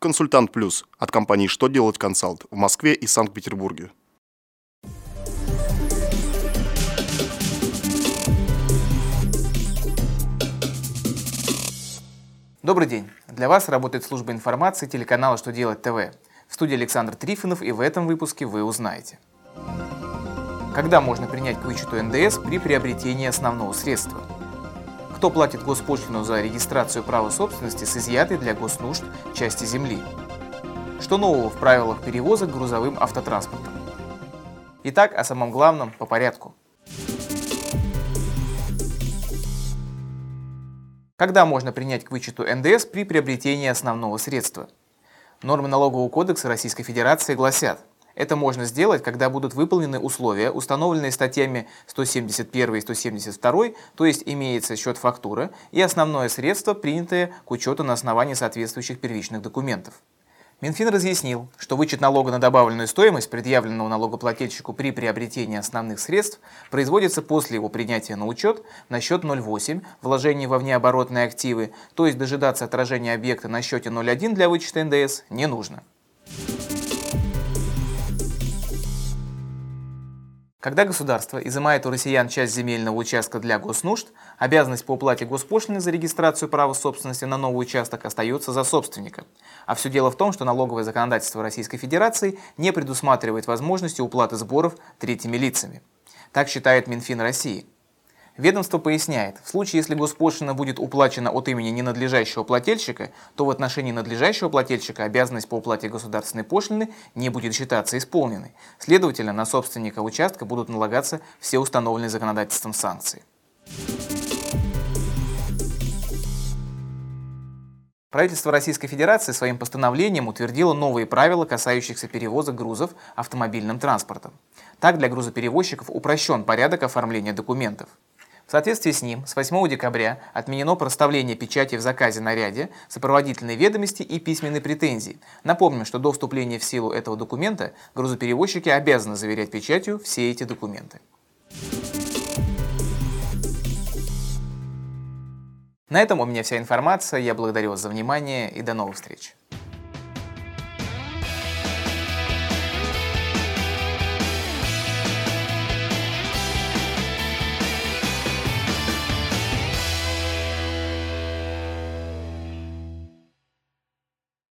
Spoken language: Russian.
Консультант Плюс от компании «Что делать консалт» в Москве и Санкт-Петербурге. Добрый день. Для вас работает служба информации телеканала «Что делать ТВ». В студии Александр Трифонов и в этом выпуске вы узнаете. Когда можно принять к вычету НДС при приобретении основного средства? Кто платит госпошлину за регистрацию права собственности с изъятой для госнужд части земли? Что нового в правилах перевозок грузовым автотранспортом? Итак, о самом главном по порядку. Когда можно принять к вычету НДС при приобретении основного средства? Нормы налогового кодекса Российской Федерации гласят, это можно сделать, когда будут выполнены условия, установленные статьями 171 и 172, то есть имеется счет фактура и основное средство, принятое к учету на основании соответствующих первичных документов. Минфин разъяснил, что вычет налога на добавленную стоимость, предъявленного налогоплательщику при приобретении основных средств, производится после его принятия на учет на счет 0,8 вложений во внеоборотные активы, то есть дожидаться отражения объекта на счете 0,1 для вычета НДС не нужно. Когда государство изымает у россиян часть земельного участка для госнужд, обязанность по уплате госпошлины за регистрацию права собственности на новый участок остается за собственника. А все дело в том, что налоговое законодательство Российской Федерации не предусматривает возможности уплаты сборов третьими лицами. Так считает Минфин России. Ведомство поясняет, в случае, если госпошлина будет уплачена от имени ненадлежащего плательщика, то в отношении надлежащего плательщика обязанность по уплате государственной пошлины не будет считаться исполненной. Следовательно, на собственника участка будут налагаться все установленные законодательством санкции. Правительство Российской Федерации своим постановлением утвердило новые правила, касающихся перевозок грузов автомобильным транспортом. Так, для грузоперевозчиков упрощен порядок оформления документов. В соответствии с ним с 8 декабря отменено проставление печати в заказе на ряде, сопроводительной ведомости и письменной претензии. Напомним, что до вступления в силу этого документа грузоперевозчики обязаны заверять печатью все эти документы. На этом у меня вся информация. Я благодарю вас за внимание и до новых встреч.